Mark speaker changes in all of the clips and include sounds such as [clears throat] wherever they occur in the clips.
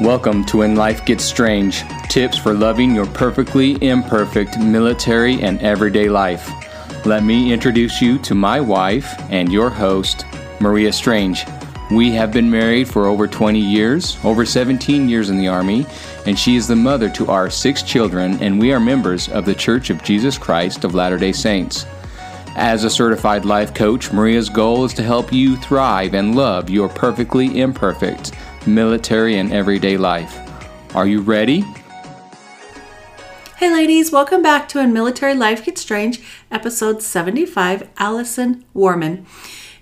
Speaker 1: Welcome to When Life Gets Strange tips for loving your perfectly imperfect military and everyday life. Let me introduce you to my wife and your host, Maria Strange. We have been married for over 20 years, over 17 years in the Army, and she is the mother to our six children, and we are members of the Church of Jesus Christ of Latter day Saints. As a certified life coach, Maria's goal is to help you thrive and love your perfectly imperfect military, and everyday life. Are you ready?
Speaker 2: Hey, ladies, welcome back to When Military Life Gets Strange, episode 75. Allison Warman.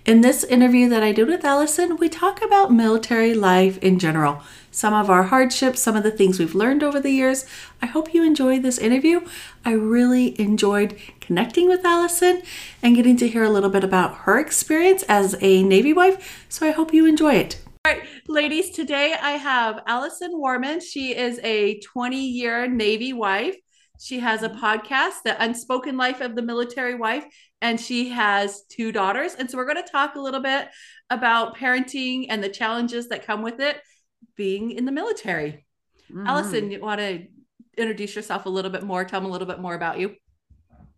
Speaker 2: In this interview that I did with Allison, we talk about military life in general, some of our hardships, some of the things we've learned over the years. I hope you enjoyed this interview. I really enjoyed connecting with Allison and getting to hear a little bit about her experience as a Navy wife, so I hope you enjoy it. All right, ladies, today I have Allison Warman. She is a 20 year Navy wife. She has a podcast, The Unspoken Life of the Military Wife, and she has two daughters. And so we're going to talk a little bit about parenting and the challenges that come with it being in the military. Mm-hmm. Allison, you want to introduce yourself a little bit more? Tell them a little bit more about you.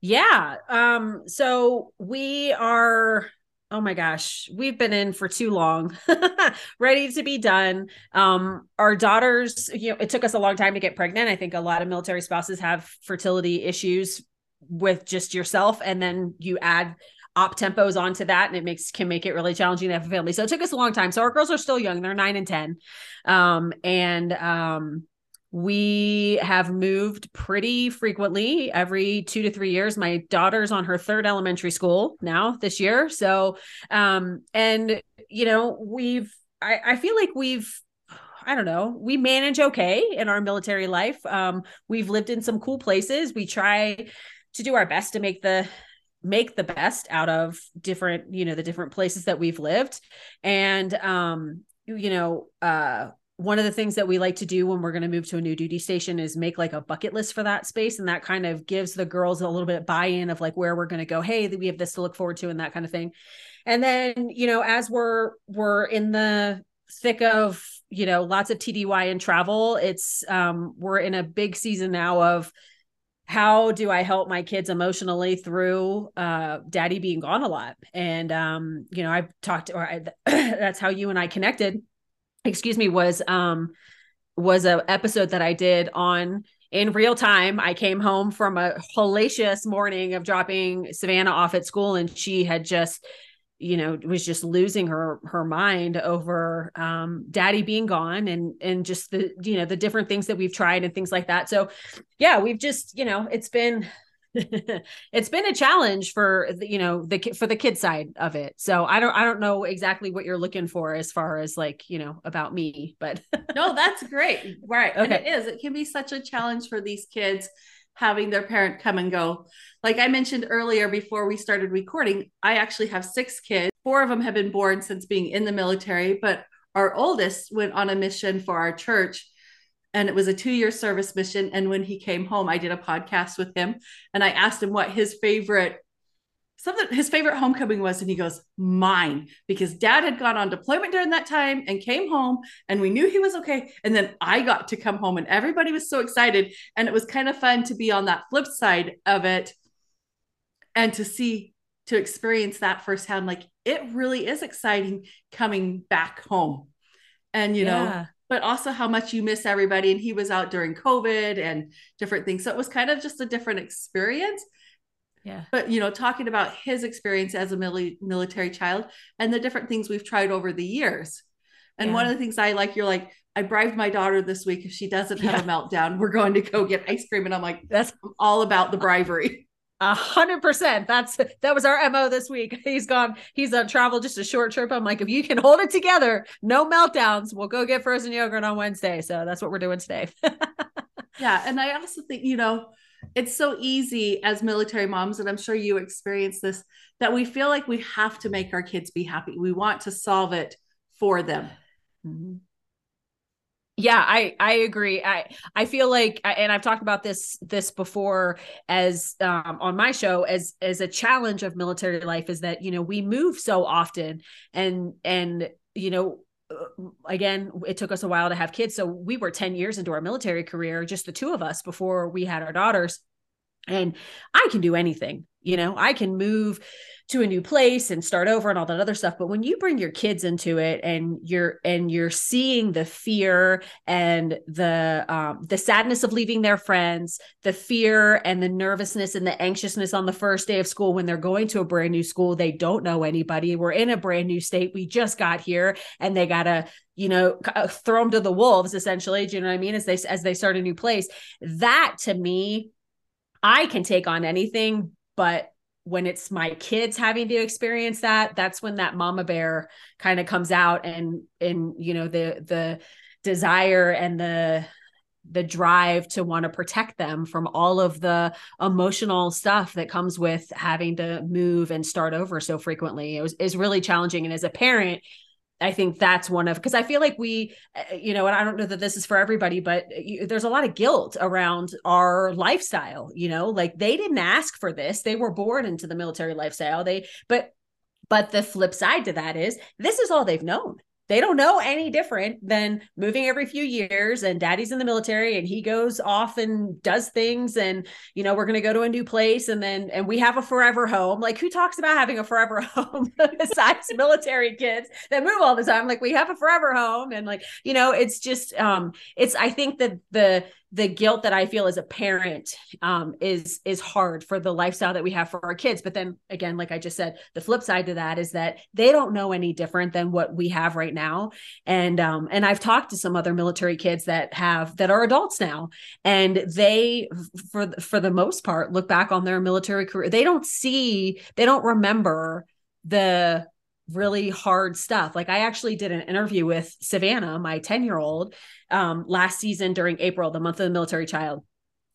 Speaker 3: Yeah. Um, so we are oh my gosh, we've been in for too long, [laughs] ready to be done. Um, our daughters, you know, it took us a long time to get pregnant. I think a lot of military spouses have fertility issues with just yourself, and then you add op tempos onto that and it makes can make it really challenging to have a family. So it took us a long time. So our girls are still young. They're nine and ten. Um, and um, we have moved pretty frequently every two to three years my daughter's on her third elementary school now this year so um and you know we've i, I feel like we've I don't know. We manage okay in our military life. Um, we've lived in some cool places. We try to do our best to make the make the best out of different, you know, the different places that we've lived. And um, you know, uh one of the things that we like to do when we're going to move to a new duty station is make like a bucket list for that space and that kind of gives the girls a little bit of buy-in of like where we're going to go hey we have this to look forward to and that kind of thing and then you know as we're we're in the thick of you know lots of tdy and travel it's um we're in a big season now of how do I help my kids emotionally through uh, daddy being gone a lot? And um, you know, I've talked, or I, [clears throat] that's how you and I connected excuse me, was um was a episode that I did on in real time. I came home from a hellacious morning of dropping Savannah off at school, and she had just you know was just losing her her mind over um daddy being gone and and just the you know the different things that we've tried and things like that so yeah we've just you know it's been [laughs] it's been a challenge for the, you know the for the kid side of it. So I don't I don't know exactly what you're looking for as far as like you know about me, but [laughs]
Speaker 2: no, that's great, right? Okay. And it is. It can be such a challenge for these kids having their parent come and go. Like I mentioned earlier before we started recording, I actually have six kids. Four of them have been born since being in the military, but our oldest went on a mission for our church and it was a two year service mission. And when he came home, I did a podcast with him and I asked him what his favorite something his favorite homecoming was and he goes mine because dad had gone on deployment during that time and came home and we knew he was okay and then i got to come home and everybody was so excited and it was kind of fun to be on that flip side of it and to see to experience that firsthand like it really is exciting coming back home and you yeah. know but also how much you miss everybody. And he was out during COVID and different things. So it was kind of just a different experience. Yeah. But, you know, talking about his experience as a mili- military child and the different things we've tried over the years. And yeah. one of the things I like, you're like, I bribed my daughter this week. If she doesn't have yeah. a meltdown, we're going to go get ice cream. And I'm like, that's all about the bribery.
Speaker 3: A hundred percent. That's that was our mo this week. [laughs] He's gone. He's on travel, just a short trip. I'm like, if you can hold it together, no meltdowns, we'll go get frozen yogurt on Wednesday. So that's what we're doing today. [laughs]
Speaker 2: yeah, and I also think you know, it's so easy as military moms, and I'm sure you experience this, that we feel like we have to make our kids be happy. We want to solve it for them. Mm-hmm
Speaker 3: yeah i i agree i i feel like and i've talked about this this before as um, on my show as as a challenge of military life is that you know we move so often and and you know again, it took us a while to have kids. So we were 10 years into our military career, just the two of us before we had our daughters. And I can do anything, you know, I can move to a new place and start over and all that other stuff. But when you bring your kids into it and you're and you're seeing the fear and the um, the sadness of leaving their friends the fear and the nervousness and the anxiousness on the first day of school when they're going to a brand new school they don't know anybody. We're in a brand new state. We just got here and they gotta you know uh, throw them to the wolves essentially. Do you know what i mean? As they as they start a new place. That to me i can take on anything but when it's my kids having to experience that that's when that mama bear kind of comes out and and you know the the desire and the the drive to want to protect them from all of the emotional stuff that comes with having to move and start over so frequently. It was is really challenging. And as a parent I think that's one of because I feel like we, uh, you know, and I don't know that this is for everybody, but you, there's a lot of guilt around our lifestyle. You know, like they didn't ask for this; they were born into the military lifestyle. They, but, but the flip side to that is this is all they've known they don't know any different than moving every few years and daddy's in the military and he goes off and does things and you know we're going to go to a new place and then and we have a forever home. Like who talks about having a forever [laughs] home besides [laughs] military kids that move all the time? Like we have a forever home and like you know it's just um it's i think that the the guilt that I feel as a parent um, is is hard for the lifestyle that we have for our kids. But then again, like I just said, the flip side to that is that they don't know any different than what we have right now. And um, and I've talked to some other military kids that have that are adults now, and they for for the most part look back on their military career. They don't see, they don't remember the really hard stuff. Like I actually did an interview with Savannah, my 10 year old, um, last season during April, the month of the military child.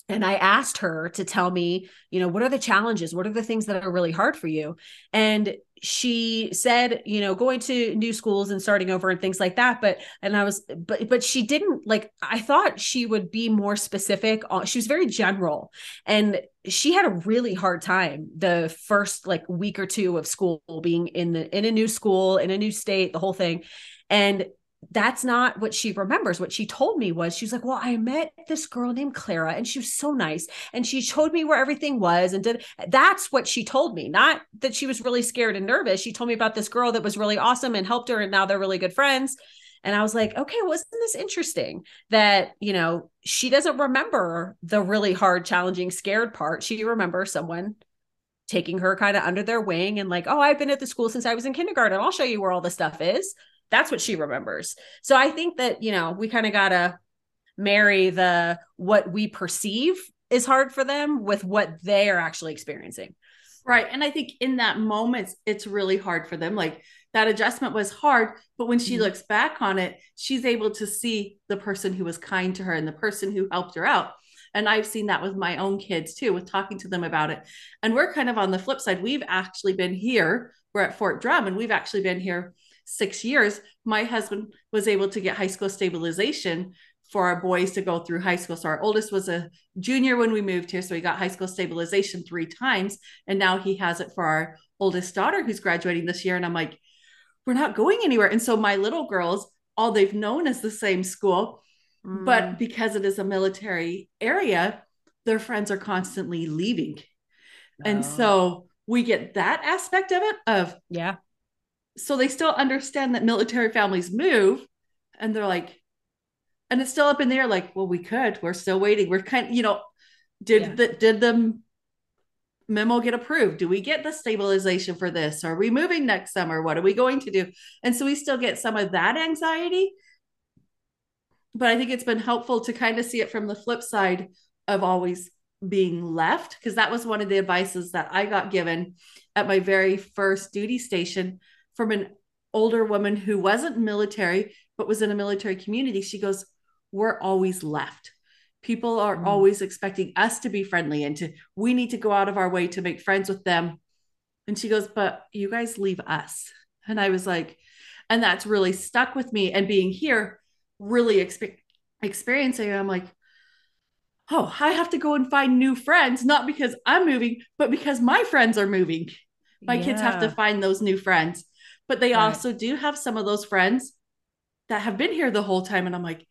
Speaker 3: And I asked her to tell me, you know, what are the challenges? What are the things that are really hard for you? And she said you know going to new schools and starting over and things like that but and i was but but she didn't like i thought she would be more specific she was very general and she had a really hard time the first like week or two of school being in the in a new school in a new state the whole thing and that's not what she remembers. What she told me was she's like, Well, I met this girl named Clara and she was so nice. And she showed me where everything was and did that's what she told me. Not that she was really scared and nervous. She told me about this girl that was really awesome and helped her. And now they're really good friends. And I was like, okay, wasn't this interesting that, you know, she doesn't remember the really hard, challenging, scared part. She remembers someone taking her kind of under their wing and like, oh, I've been at the school since I was in kindergarten. I'll show you where all the stuff is that's what she remembers. So I think that, you know, we kind of got to marry the what we perceive is hard for them with what they are actually experiencing.
Speaker 2: Right. And I think in that moment, it's really hard for them. Like that adjustment was hard, but when she mm-hmm. looks back on it, she's able to see the person who was kind to her and the person who helped her out. And I've seen that with my own kids too, with talking to them about it. And we're kind of on the flip side. We've actually been here, we're at Fort Drum, and we've actually been here six years, my husband was able to get high school stabilization for our boys to go through high school. So our oldest was a junior when we moved here. So he got high school stabilization three times. And now he has it for our oldest daughter who's graduating this year. And I'm like, we're not going anywhere. And so my little girls, all they've known is the same school. Mm. But because it is a military area, their friends are constantly leaving. Oh. And so we get that aspect of it of
Speaker 3: yeah
Speaker 2: so they still understand that military families move and they're like and it's still up in there like well we could we're still waiting we're kind of you know did yeah. the did the memo get approved? Do we get the stabilization for this? Are we moving next summer? What are we going to do? And so we still get some of that anxiety. But i think it's been helpful to kind of see it from the flip side of always being left because that was one of the advices that i got given at my very first duty station from an older woman who wasn't military but was in a military community she goes we're always left. People are mm. always expecting us to be friendly and to we need to go out of our way to make friends with them. And she goes but you guys leave us. And i was like and that's really stuck with me. And being here really exp- experiencing it, i'm like oh i have to go and find new friends not because i'm moving but because my friends are moving. My yeah. kids have to find those new friends but they right. also do have some of those friends that have been here the whole time. And I'm like,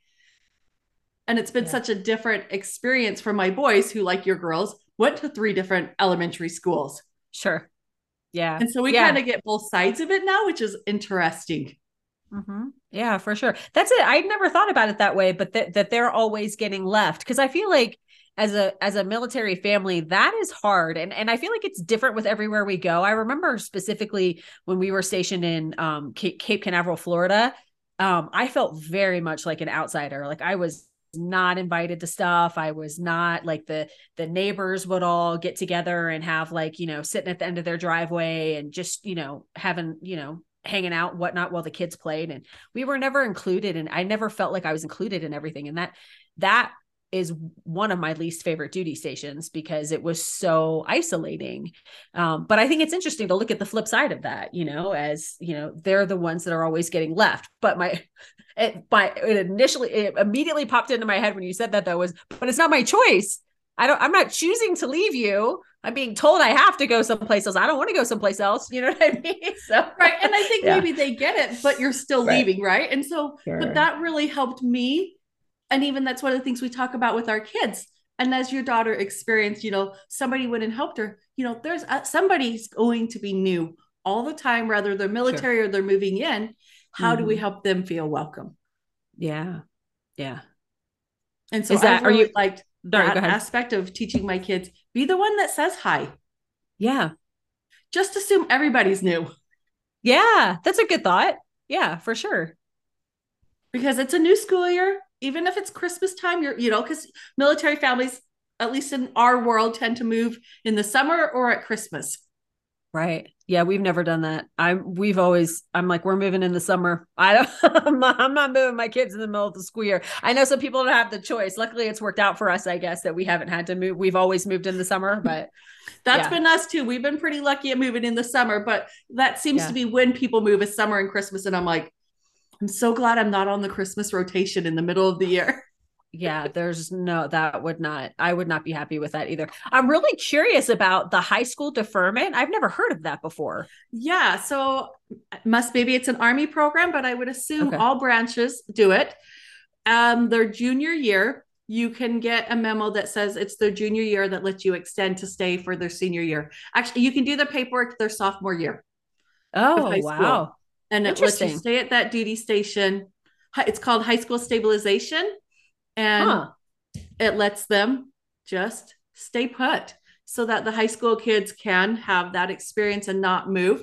Speaker 2: and it's been yeah. such a different experience for my boys who, like your girls, went to three different elementary schools.
Speaker 3: Sure. Yeah.
Speaker 2: And so we
Speaker 3: yeah.
Speaker 2: kind of get both sides of it now, which is interesting.
Speaker 3: Mm-hmm. Yeah, for sure. That's it. I'd never thought about it that way, but that that they're always getting left because I feel like as a as a military family that is hard. And and i feel like it's different with everywhere we go. I remember specifically when we were stationed in um, cape, canaveral florida um, i felt very much like an outsider. Like i was not invited to stuff. I was not like the the neighbors would all get together and have like you know sitting at the end of their driveway and just you know having you know hanging out whatnot while the kids played. And we were never included and i never felt like i was included in everything. And that that is one of my least favorite duty stations because it was so isolating. Um, but I think it's interesting to look at the flip side of that, you know, as you know, they're the ones that are always getting left. But my [laughs] it my it initially it immediately popped into my head when you said that though was, but it's not my choice. I don't I'm not choosing to leave you. I'm being told I have to go someplace else. I don't want to go someplace else. [laughs] You know what I mean? So
Speaker 2: right. And I think [laughs] yeah. maybe they get it, but you're still right. leaving, right? And so sure. but that really helped me and even that's one of the things we talk about with our kids. And as your daughter experienced you know somebody went and helped her you know there's a, somebody's going to be new all the time whether they're military sure. or they're moving in. How mm-hmm. do we mm-hmm. help them feel welcome?
Speaker 3: Yeah. Yeah.
Speaker 2: And so is that really are you like that aspect of teaching my kids be the one that says hi.
Speaker 3: Yeah.
Speaker 2: Just assume everybody's new.
Speaker 3: Yeah that's a good thought. Yeah for sure.
Speaker 2: Because it's a new school year even if it's Christmas time, you're, you know, because military families, at least in our world, tend to move in the summer or at Christmas.
Speaker 3: Right. Yeah, we've never done that. I'm we've always I'm like we're moving in the summer. I don't [laughs] I'm not, I'm not moving my kids in the middle of the school year. I know some people don't have the choice. Luckily it's worked out for us, I guess, that we haven't had to move. We've always moved in the summer, [laughs] but
Speaker 2: that's yeah. been us too. We've been pretty lucky at moving in the summer, but that seems yeah. to be when people move is summer and Christmas and I'm like I'm so glad I'm not on the Christmas rotation in the middle of the year. [laughs]
Speaker 3: yeah, there's no, that would not, I would not be happy with that either. I'm really curious about the high school deferment. I've never heard of that before.
Speaker 2: Yeah. So, must maybe it's an Army program, but I would assume okay. all branches do it. Um, their junior year, you can get a memo that says it's their junior year that lets you extend to stay for their senior year. Actually, you can do the paperwork their sophomore year.
Speaker 3: Oh, wow
Speaker 2: and it lets you stay at that duty station. It's called high school stabilization, and huh. it lets them just stay put so that the high school kids can have that experience and not move.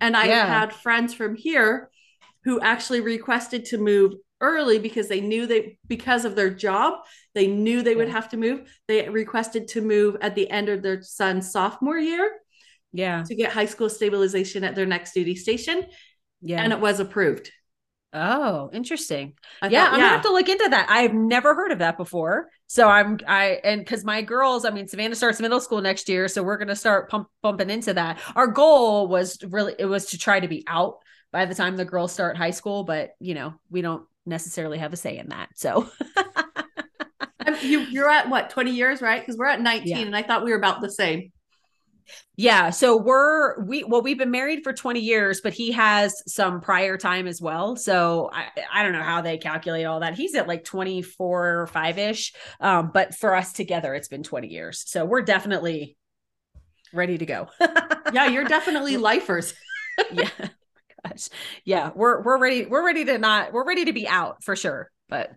Speaker 2: And I yeah. had friends from here who actually requested to move early because they knew they because of their job they knew they would have to move they requested to move at the end of their son's sophomore year
Speaker 3: yeah
Speaker 2: to get high school stabilization at their next duty station yeah. And it was approved.
Speaker 3: Oh, interesting. I yeah, thought, I'm yeah. gonna have to look into that. I've never heard of that before. So I'm I and because my girls, I mean, Savannah starts middle school next year, so we're gonna start pump, bumping into that. Our goal was really it was to try to be out by the time the girls start high school, but you know we don't necessarily have a say in that. So [laughs]
Speaker 2: you you're at what 20 years, right? Because we're at 19, yeah. and I thought we were about the same.
Speaker 3: Yeah. So we're we well, we've been married for 20 years, but he has some prior time as well. So I, I don't know how they calculate all that. He's at like 24 or five-ish. Um, but for us together, it's been 20 years. So we're definitely ready to go. [laughs]
Speaker 2: yeah, you're definitely lifers. [laughs]
Speaker 3: yeah. Gosh. Yeah, we're we're ready. We're ready to not we're ready to be out for sure. But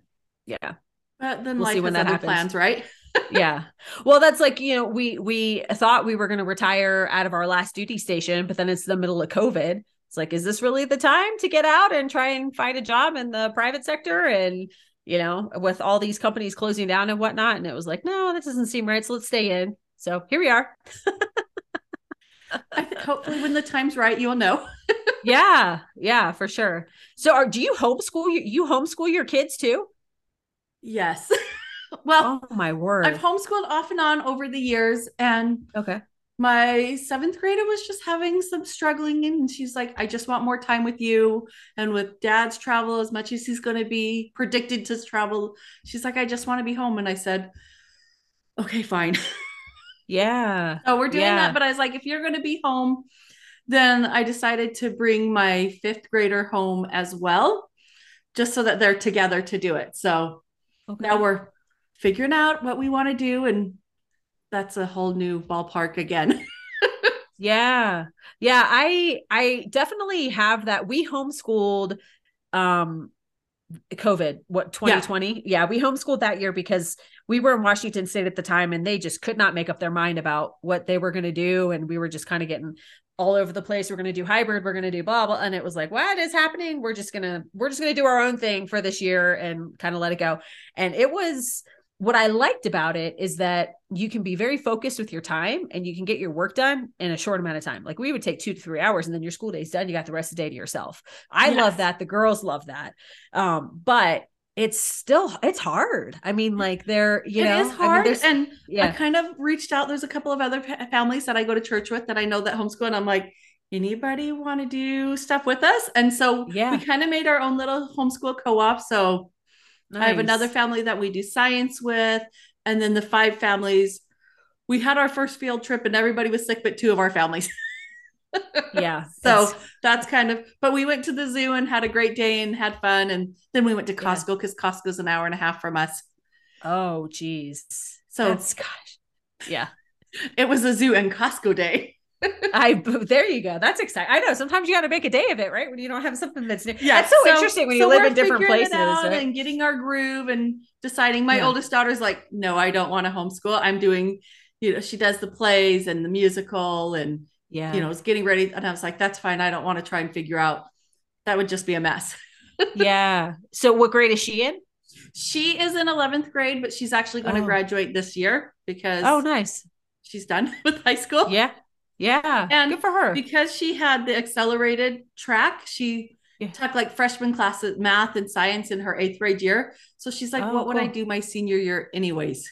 Speaker 3: yeah.
Speaker 2: But then we'll life see when that happens. plans, right?
Speaker 3: Yeah. Well, that's like, you know, we we thought we were going to retire out of our last duty station, but then it's the middle of COVID. It's like, is this really the time to get out and try and find a job in the private sector? And, you know, with all these companies closing down and whatnot. And it was like, no, that doesn't seem right. So let's stay in. So here we are.
Speaker 2: I think hopefully when the time's right, you'll know. [laughs]
Speaker 3: yeah. Yeah, for sure. So are, do you homeschool you, you homeschool your kids too?
Speaker 2: Yes. [laughs] Well,
Speaker 3: oh my word.
Speaker 2: I've homeschooled off and on over the years. And
Speaker 3: okay.
Speaker 2: My seventh grader was just having some struggling, and she's like, I just want more time with you. And with dad's travel, as much as he's going to be predicted to travel, she's like, I just want to be home. And I said, Okay, fine. [laughs]
Speaker 3: Yeah.
Speaker 2: so we're doing yeah. that. But I was like, if you're going to be home, then I decided to bring my fifth grader home as well just so that they're together to do it. So okay. now we're figuring out what we want to do and that's a whole new ballpark again. [laughs]
Speaker 3: yeah. Yeah, I I definitely have that. We homeschooled um COVID, what 2020? Yeah. yeah, we homeschooled that year because we were in Washington State at the time and they just could not make up their mind about what they were going to do. And we were just kind of getting all over the place. We're going to do hybrid. We're going to do blah, blah. And it was like, what is happening? We're just going to, we're just going to do our own thing for this year and kind of let it go. And it was, what I liked about it is that you can be very focused with your time and you can get your work done in a short amount of time. Like we would take two to three hours and then your school day's done. You got the rest of the day to yourself. I yes. love that. The girls love that. Um, but it's still it's hard. I mean, like they're you
Speaker 2: it
Speaker 3: know,
Speaker 2: it's hard. I mean, and yeah, I kind of reached out. There's a couple of other families that I go to church with that I know that homeschool, and I'm like, anybody want to do stuff with us? And so yeah, we kind of made our own little homeschool co-op. So nice. I have another family that we do science with, and then the five families. We had our first field trip, and everybody was sick, but two of our families. [laughs]
Speaker 3: yeah.
Speaker 2: so that's... that's... kind of, but we went to the zoo and had a great day and had fun. And then we went to Costco because yeah. Costco's an hour and a half from us.
Speaker 3: Oh, geez.
Speaker 2: So,
Speaker 3: that's, gosh. Yeah. [laughs]
Speaker 2: It was a zoo and Costco day.
Speaker 3: I there you go. That's exciting. I know sometimes you got to make a day of it, right? When you don't have something that's new. Yeah, that's so, so interesting when so you live in different places right?
Speaker 2: and getting our groove and deciding. My yeah. oldest daughter's like, no, I don't want to homeschool. I'm doing, you know, she does the plays and the musical and
Speaker 3: yeah
Speaker 2: you know was getting ready and i was like that's fine i don't want to try and figure out that would just be a mess [laughs]
Speaker 3: yeah so what grade is she in
Speaker 2: she is in 11th grade but she's actually going oh. to graduate this year because
Speaker 3: oh nice
Speaker 2: she's done [laughs] with high school
Speaker 3: yeah yeah
Speaker 2: and
Speaker 3: good for her.
Speaker 2: because she had the accelerated track she yeah. took like freshman classes math and science in her eighth grade year. So she's like oh, what cool. would i do my senior year anyways?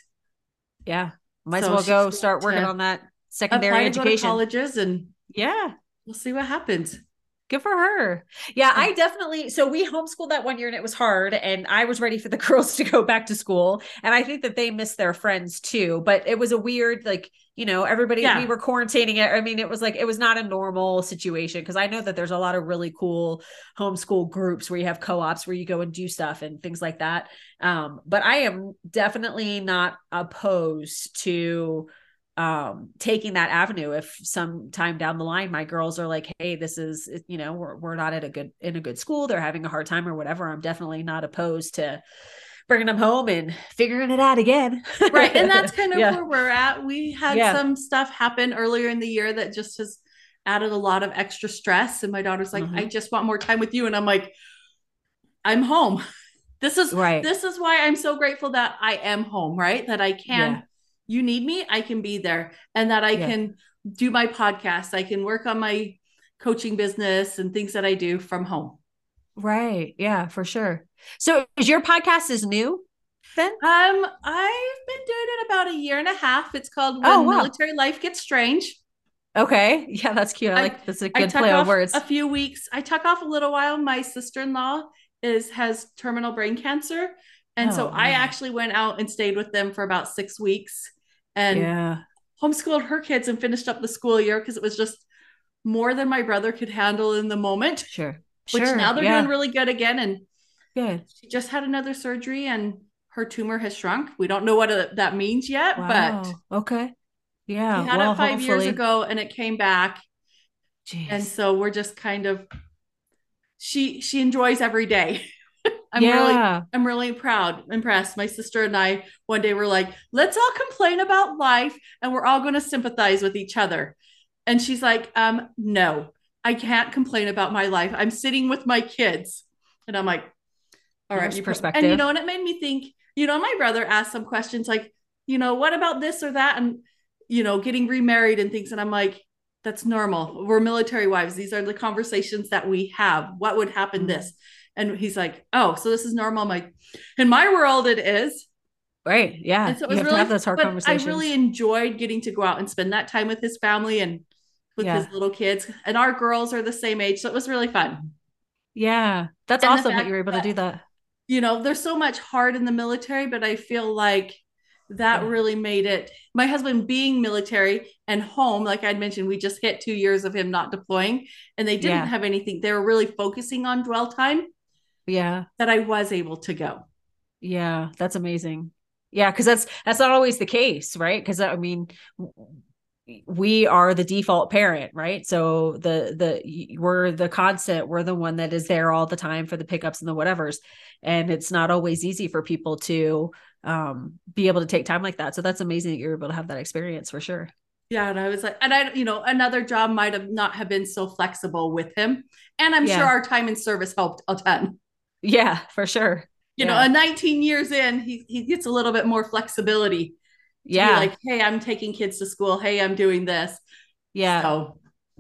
Speaker 3: Yeah might so as well go start working on that secondary education.
Speaker 2: colleges and
Speaker 3: yeah.
Speaker 2: we'll see what happens
Speaker 3: Good for her. Yeah, I definitely. So we homeschooled that one year and it was hard. And I was ready for the [laughs] girls to go back to school. And I think that they missed their friends too. But it was a weird, like, you know, everybody, yeah. we were quarantining it. I mean, it was like, it was not a normal situation because I know that there's a lot of really cool homeschool groups where you have co ops where you go and do stuff and things like that. Um, but I am definitely not opposed to um taking that avenue if sometime down the line my girls are like hey this is you know we're, we're not at a good in a good school. They're having a hard time or whatever. I'm definitely not opposed to bringing them home and figuring it out again.
Speaker 2: Right and that's [laughs] kind of yeah. where we're at. We had yeah. some stuff happen earlier in the year that just has added a lot of extra stress and my daughter's like mm-hmm. i just want more time with you and i'm like i'm home. [laughs] This is right. this is why i'm so grateful that i am home right? That i can yeah you need me, I can be there and that I yeah. can do my podcast. I can work on my coaching business and things that I do from home.
Speaker 3: Right. Yeah, for sure. So is your podcast is new then?
Speaker 2: Um, I've been doing it about a year and a half. It's called When oh, wow. Military Life Gets Strange.
Speaker 3: Okay. Yeah, that's cute. I, I like that's a good play on words.
Speaker 2: A few weeks. I took off a little while. My sister-in-law is has terminal brain cancer. And oh, so man. I actually went out and stayed with them for about six weeks and yeah. homeschooled her kids and finished up the school year because it was just more than my brother could handle in the moment.
Speaker 3: Sure.
Speaker 2: Which
Speaker 3: sure.
Speaker 2: now they're yeah. doing really good again. And
Speaker 3: good.
Speaker 2: She just had another surgery and her tumor has shrunk. We don't know what a, that means yet, wow.
Speaker 3: but okay. Yeah.
Speaker 2: We had well, it five hopefully. years ago and it came back. Jeez. And so we're just kind of she she enjoys every day. I'm yeah. really I'm really proud, impressed. My sister and I one day were like, let's all complain about life and we're all going to sympathize with each other. And she's like, um, no, I can't complain about my life. I'm sitting with my kids. And I'm like, all right,
Speaker 3: perspective.
Speaker 2: And you know, and it made me think, you know, my brother asked some questions like, you know, what about this or that? And, you know, getting remarried and things. And I'm like, that's normal. We're military wives. These are the conversations that we have. What would happen mm-hmm. this? And he's like, oh, so this is normal. I'm like, in my world, it is.
Speaker 3: Right. Yeah.
Speaker 2: And so it was really, those hard conversations. I really enjoyed getting to go out and spend that time with his family and with yeah. his little kids. And our girls are the same age. So it was really fun.
Speaker 3: Yeah. That's and awesome that you were able that, to do that.
Speaker 2: You know, there's so much hard in the military, but I feel like that yeah. really made it. My husband being military and home, like I'd mentioned, we just hit two years of him not deploying and they didn't yeah. have anything. They were really focusing on dwell time.
Speaker 3: Yeah.
Speaker 2: That I was able to go.
Speaker 3: Yeah, that's amazing. Yeah, because that's that's not always the case, right? Because I mean, we are the default parent, right? So the the we're the constant, we're the one that is there all the time for the pickups and the whatevers, and it's not always easy for people to um, be able to take time like that. So that's amazing that you're able to have that experience for sure.
Speaker 2: Yeah, and I was like, and I, you know, another job might have not have been so flexible with him, and I'm yeah. sure our time in service helped a ton.
Speaker 3: Yeah, for sure.
Speaker 2: You
Speaker 3: yeah.
Speaker 2: know, a 19 years in, he he gets a little bit more flexibility.
Speaker 3: Yeah,
Speaker 2: like, hey, I'm taking kids to school. Hey, I'm doing this.
Speaker 3: Yeah. So,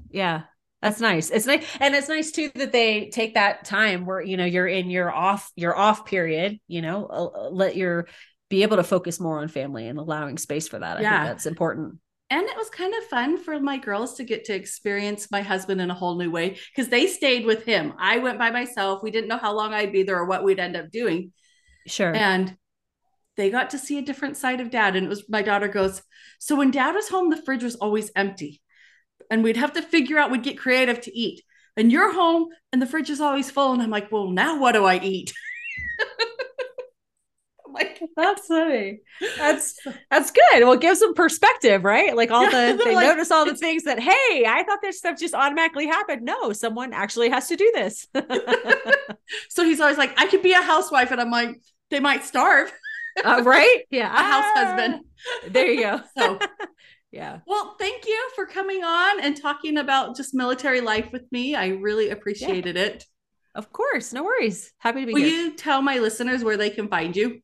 Speaker 3: yeah. That's nice. It's nice. And it's nice too that they take that time where, you know, you're in your off, your off period, you know, uh, let your be able to focus more on family and allowing space for that. I yeah. think that's important
Speaker 2: and it was kind of fun for my girls to get to experience my husband in a whole new way because they stayed with him. I went by myself. We didn't know how long I'd be there or what we'd end up doing.
Speaker 3: Sure.
Speaker 2: And they got to see a different side of dad. And it was my daughter goes, So when dad was home, the fridge was always empty. And we'd have to figure out, we'd get creative to eat. And you're home and the fridge is always full. And I'm like, Well, now what do I eat? [laughs] [laughs]
Speaker 3: like [laughs] that's funny. That's [laughs] that's good. Well, it gives them perspective, right? Like all yeah, the they like, notice all the things that hey, I thought this stuff just automatically happened. No, someone actually has to do this.
Speaker 2: so he's always like, I could be a housewife, and I'm like, they might starve.
Speaker 3: uh, right? Yeah,
Speaker 2: a house husband.
Speaker 3: There you go.
Speaker 2: So.
Speaker 3: Yeah.
Speaker 2: Well, thank you for coming on and talking about just military life with me. I really appreciated yeah. it.
Speaker 3: Of course, no worries. Happy to be here.
Speaker 2: Will
Speaker 3: here.
Speaker 2: you tell my listeners where they can find you?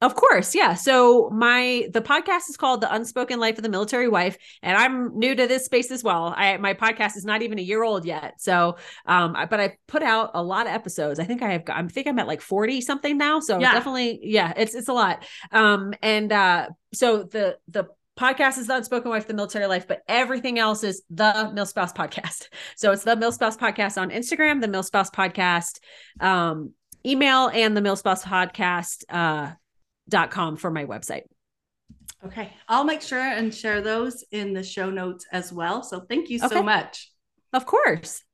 Speaker 3: Of course, yeah. So my the podcast is called The Unspoken Life of the Military Wife, and I'm new to this space as well. I my podcast is not even a year old yet. So, um, but I put out a lot of episodes. I think I have. I think I'm at like 40 something now. So yeah. definitely, yeah, it's it's a lot. Um, and uh, so the the podcast is the unspoken wife the military life but everything else is the milspouse podcast [laughs] so it's the milspouse podcast on instagram the milspouse podcast um email and the milspouse podcast uh com for my website.
Speaker 2: Okay. I'll make sure and share those in the show notes as well. So thank you okay. so much.
Speaker 3: Of course.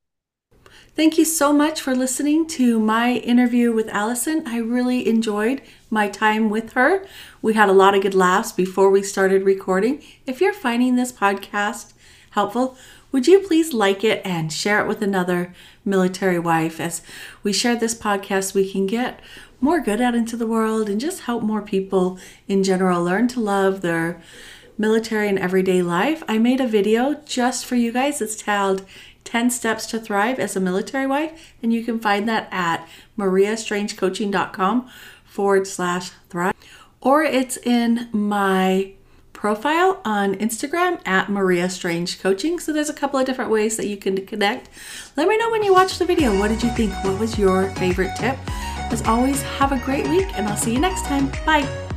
Speaker 2: Thank you so much for listening to my interview with Allison. I really enjoyed my time with her. We had a lot of good laughs before we started recording. If you're finding this podcast helpful, would you please like it and share it with another military wife? As we share this podcast, we can get more good out into the world and just help more people in general learn to love their military and everyday life. I made a video just for you guys. It's titled 10 Steps to Thrive as a Military Wife, and you can find that at mariastrangecoaching.com forward slash thrive. Or it's in my profile on Instagram at Maria Strange Coaching. So there's a couple of different ways that you can connect. Let me know when you watch the video. What did you think? What was your favorite tip? As always, have a great week and I'll see you next time. Bye.